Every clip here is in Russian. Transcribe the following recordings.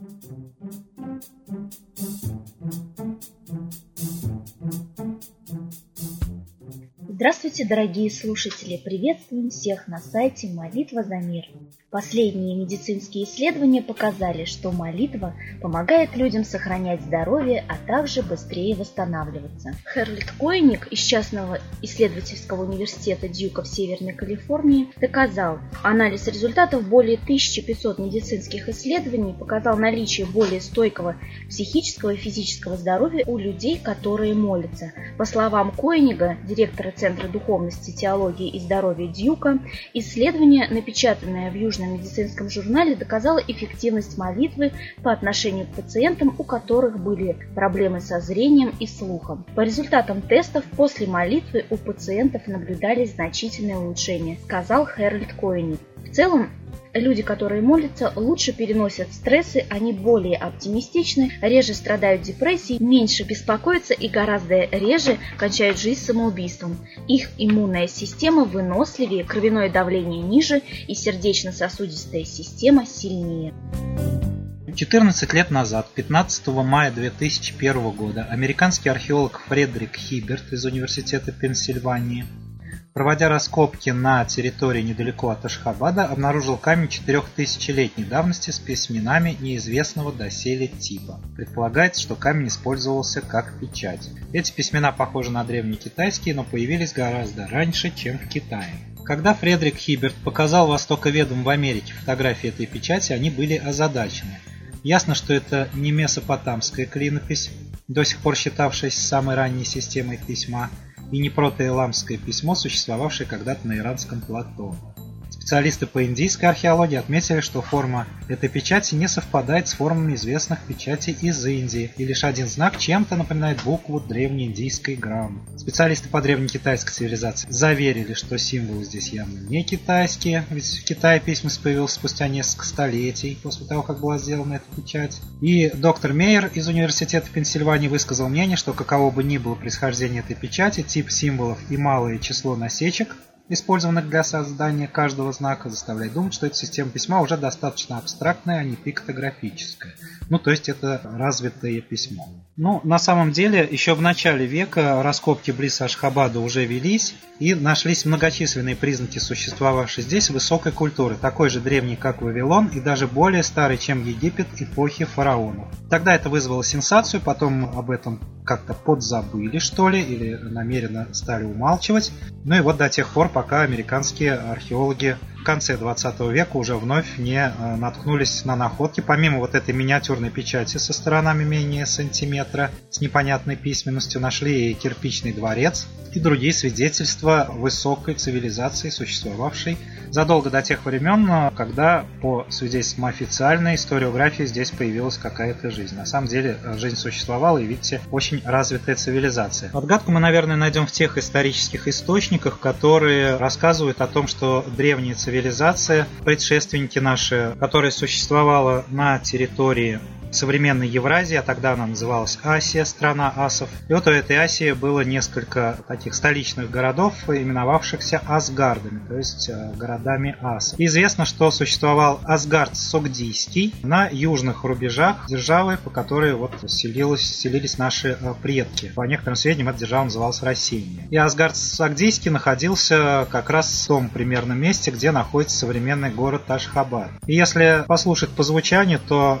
Música Здравствуйте, дорогие слушатели! Приветствуем всех на сайте «Молитва за мир». Последние медицинские исследования показали, что молитва помогает людям сохранять здоровье, а также быстрее восстанавливаться. Херлит Койник из частного исследовательского университета Дьюка в Северной Калифорнии доказал, анализ результатов более 1500 медицинских исследований показал наличие более стойкого психического и физического здоровья у людей, которые молятся. По словам Койнига, директора Центра духовности, теологии и здоровья Дьюка, исследование, напечатанное в Южном медицинском журнале доказала эффективность молитвы по отношению к пациентам, у которых были проблемы со зрением и слухом. По результатам тестов после молитвы у пациентов наблюдались значительные улучшения, сказал Хэральд Коэни. В целом, Люди, которые молятся, лучше переносят стрессы, они более оптимистичны, реже страдают депрессией, меньше беспокоятся и гораздо реже кончают жизнь самоубийством. Их иммунная система выносливее, кровяное давление ниже и сердечно-сосудистая система сильнее. 14 лет назад, 15 мая 2001 года, американский археолог Фредерик Хиберт из Университета Пенсильвании проводя раскопки на территории недалеко от Ашхабада, обнаружил камень четырехтысячелетней давности с письменами неизвестного доселе типа. Предполагается, что камень использовался как печать. Эти письмена похожи на древнекитайские, но появились гораздо раньше, чем в Китае. Когда Фредерик Хиберт показал востоковедам в Америке фотографии этой печати, они были озадачены. Ясно, что это не месопотамская клинопись, до сих пор считавшаяся самой ранней системой письма, и не протоэламское письмо, существовавшее когда-то на иранском плато. Специалисты по индийской археологии отметили, что форма этой печати не совпадает с формами известных печатей из Индии, и лишь один знак чем-то напоминает букву древнеиндийской граммы. Специалисты по древнекитайской цивилизации заверили, что символы здесь явно не китайские, ведь в Китае письменность появилась спустя несколько столетий после того, как была сделана эта печать. И доктор Мейер из Университета Пенсильвании высказал мнение, что каково бы ни было происхождение этой печати, тип символов и малое число насечек использованных для создания каждого знака, заставляет думать, что эта система письма уже достаточно абстрактная, а не пиктографическая. Ну, то есть это развитое письмо. Ну, на самом деле, еще в начале века раскопки близ Ашхабада уже велись, и нашлись многочисленные признаки существовавшей здесь высокой культуры, такой же древней, как Вавилон, и даже более старой, чем Египет эпохи фараонов. Тогда это вызвало сенсацию, потом об этом как-то подзабыли, что ли, или намеренно стали умалчивать. Ну и вот до тех пор, пока американские археологи в конце 20 века уже вновь не э, наткнулись на находки. Помимо вот этой миниатюрной печати со сторонами менее сантиметра, с непонятной письменностью, нашли и кирпичный дворец, и другие свидетельства высокой цивилизации, существовавшей задолго до тех времен, когда по свидетельствам официальной историографии здесь появилась какая-то жизнь. На самом деле жизнь существовала, и видите, очень развитая цивилизация. Отгадку мы, наверное, найдем в тех исторических источниках, которые рассказывают о том, что древняя цивилизация, предшественники наши, которая существовала на территории современной Евразии, а тогда она называлась Асия, страна асов. И вот у этой Асии было несколько таких столичных городов, именовавшихся Асгардами, то есть э, городами асов. известно, что существовал Асгард Согдийский на южных рубежах державы, по которой вот селились, наши э, предки. По некоторым сведениям, эта держава называлась Россия. И Асгард Согдийский находился как раз в том примерном месте, где находится современный город Ашхабад. И если послушать по звучанию, то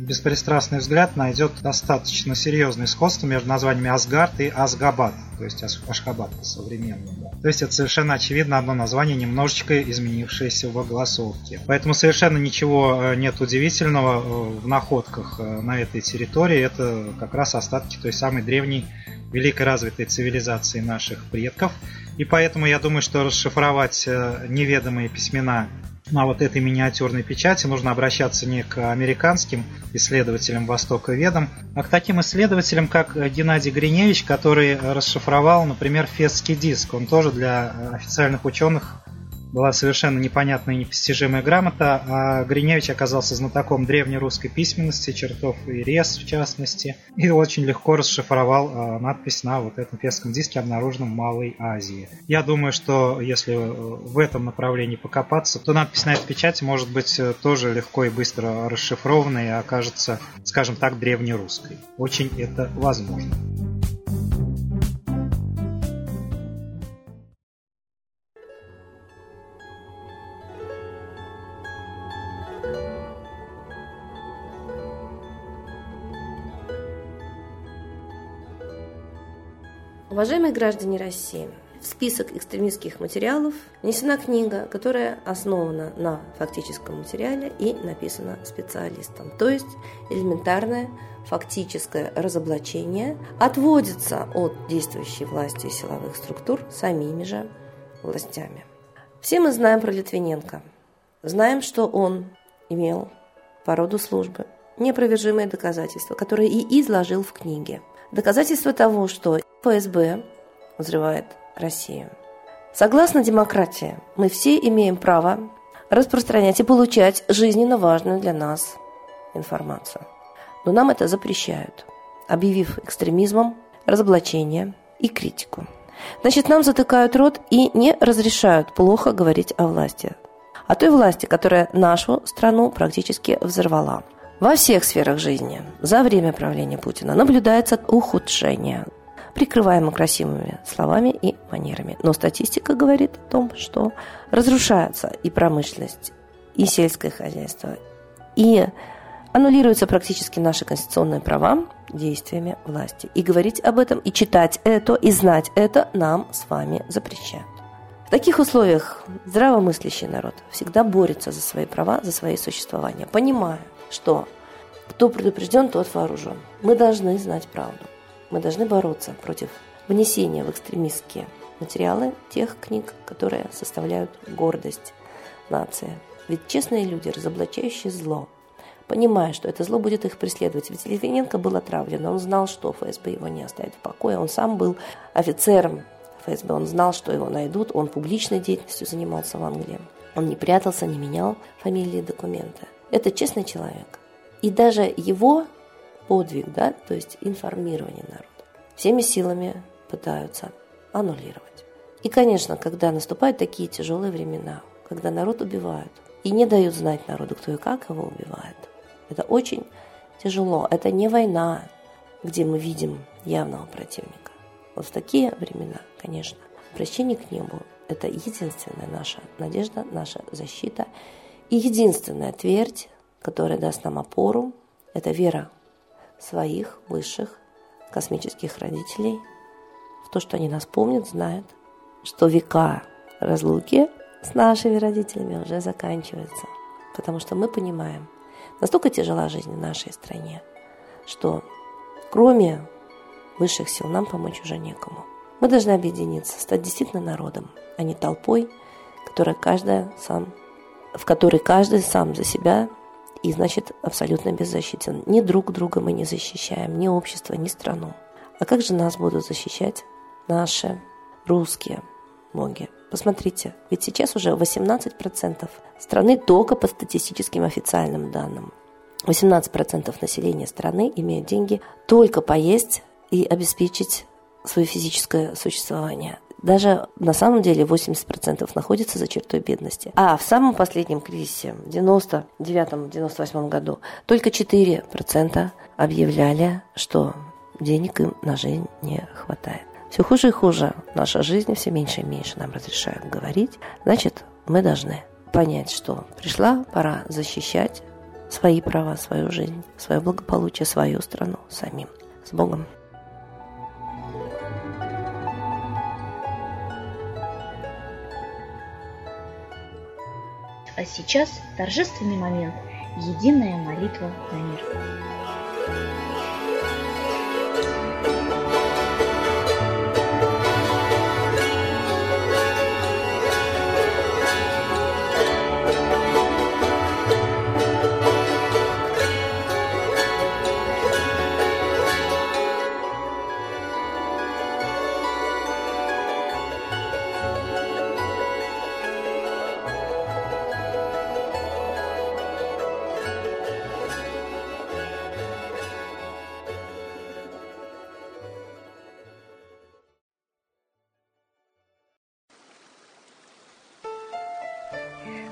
беспристрастный взгляд найдет достаточно серьезное сходство между названиями Асгард и Асгабад, то есть Ашхабад по-современному. То есть это совершенно очевидно одно название, немножечко изменившееся в огласовке. Поэтому совершенно ничего э, нет удивительного э, в находках э, на этой территории. Это как раз остатки той самой древней великой развитой цивилизации наших предков. И поэтому я думаю, что расшифровать неведомые письмена на вот этой миниатюрной печати нужно обращаться не к американским исследователям Востока ведом, а к таким исследователям, как Геннадий Гриневич, который расшифровал, например, фесский диск. Он тоже для официальных ученых была совершенно непонятная и непостижимая грамота, а Гриневич оказался знатоком древнерусской письменности, чертов и рез в частности, и очень легко расшифровал а, надпись на вот этом фесском диске, обнаруженном в Малой Азии. Я думаю, что если э, в этом направлении покопаться, то надпись на этой печати может быть э, тоже легко и быстро расшифрована и окажется, скажем так, древнерусской. Очень это возможно. Уважаемые граждане России, в список экстремистских материалов внесена книга, которая основана на фактическом материале и написана специалистом. То есть элементарное фактическое разоблачение отводится от действующей власти и силовых структур самими же властями. Все мы знаем про Литвиненко. Знаем, что он имел по роду службы неопровержимые доказательства, которые и изложил в книге. Доказательства того, что ФСБ взрывает Россию. Согласно демократии, мы все имеем право распространять и получать жизненно важную для нас информацию. Но нам это запрещают, объявив экстремизмом разоблачение и критику. Значит, нам затыкают рот и не разрешают плохо говорить о власти. О той власти, которая нашу страну практически взорвала. Во всех сферах жизни за время правления Путина наблюдается ухудшение прикрываемо красивыми словами и манерами. Но статистика говорит о том, что разрушается и промышленность, и сельское хозяйство, и аннулируются практически наши конституционные права действиями власти. И говорить об этом, и читать это, и знать это нам с вами запрещают. В таких условиях здравомыслящий народ всегда борется за свои права, за свои существования, понимая, что кто предупрежден, тот вооружен. Мы должны знать правду. Мы должны бороться против внесения в экстремистские материалы тех книг, которые составляют гордость нации. Ведь честные люди, разоблачающие зло, понимая, что это зло будет их преследовать. Ведь Литвиненко был отравлен, он знал, что ФСБ его не оставит в покое. Он сам был офицером ФСБ, он знал, что его найдут, он публичной деятельностью занимался в Англии. Он не прятался, не менял фамилии и документы. Это честный человек. И даже его подвиг, да, то есть информирование народа, всеми силами пытаются аннулировать. И, конечно, когда наступают такие тяжелые времена, когда народ убивают, и не дают знать народу, кто и как его убивает, это очень тяжело. Это не война, где мы видим явного противника. Вот в такие времена, конечно, обращение к небу – это единственная наша надежда, наша защита и единственная твердь, которая даст нам опору, это вера своих высших космических родителей в то, что они нас помнят, знают, что века разлуки с нашими родителями уже заканчиваются. Потому что мы понимаем, настолько тяжела жизнь в нашей стране, что кроме высших сил нам помочь уже некому. Мы должны объединиться, стать действительно народом, а не толпой, которая каждая сам, в которой каждый сам за себя и, значит, абсолютно беззащитен. Ни друг друга мы не защищаем, ни общество, ни страну. А как же нас будут защищать наши русские боги? Посмотрите, ведь сейчас уже 18% страны только по статистическим официальным данным. 18% населения страны имеют деньги только поесть и обеспечить свое физическое существование даже на самом деле 80% находится за чертой бедности. А в самом последнем кризисе, в 99-98 году, только 4% объявляли, что денег им на жизнь не хватает. Все хуже и хуже наша жизнь, все меньше и меньше нам разрешают говорить. Значит, мы должны понять, что пришла пора защищать свои права, свою жизнь, свое благополучие, свою страну самим. С Богом! А сейчас торжественный момент – единая молитва на мир.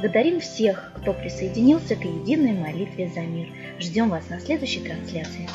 Благодарим всех, кто присоединился к единой молитве за мир. Ждем вас на следующей трансляции.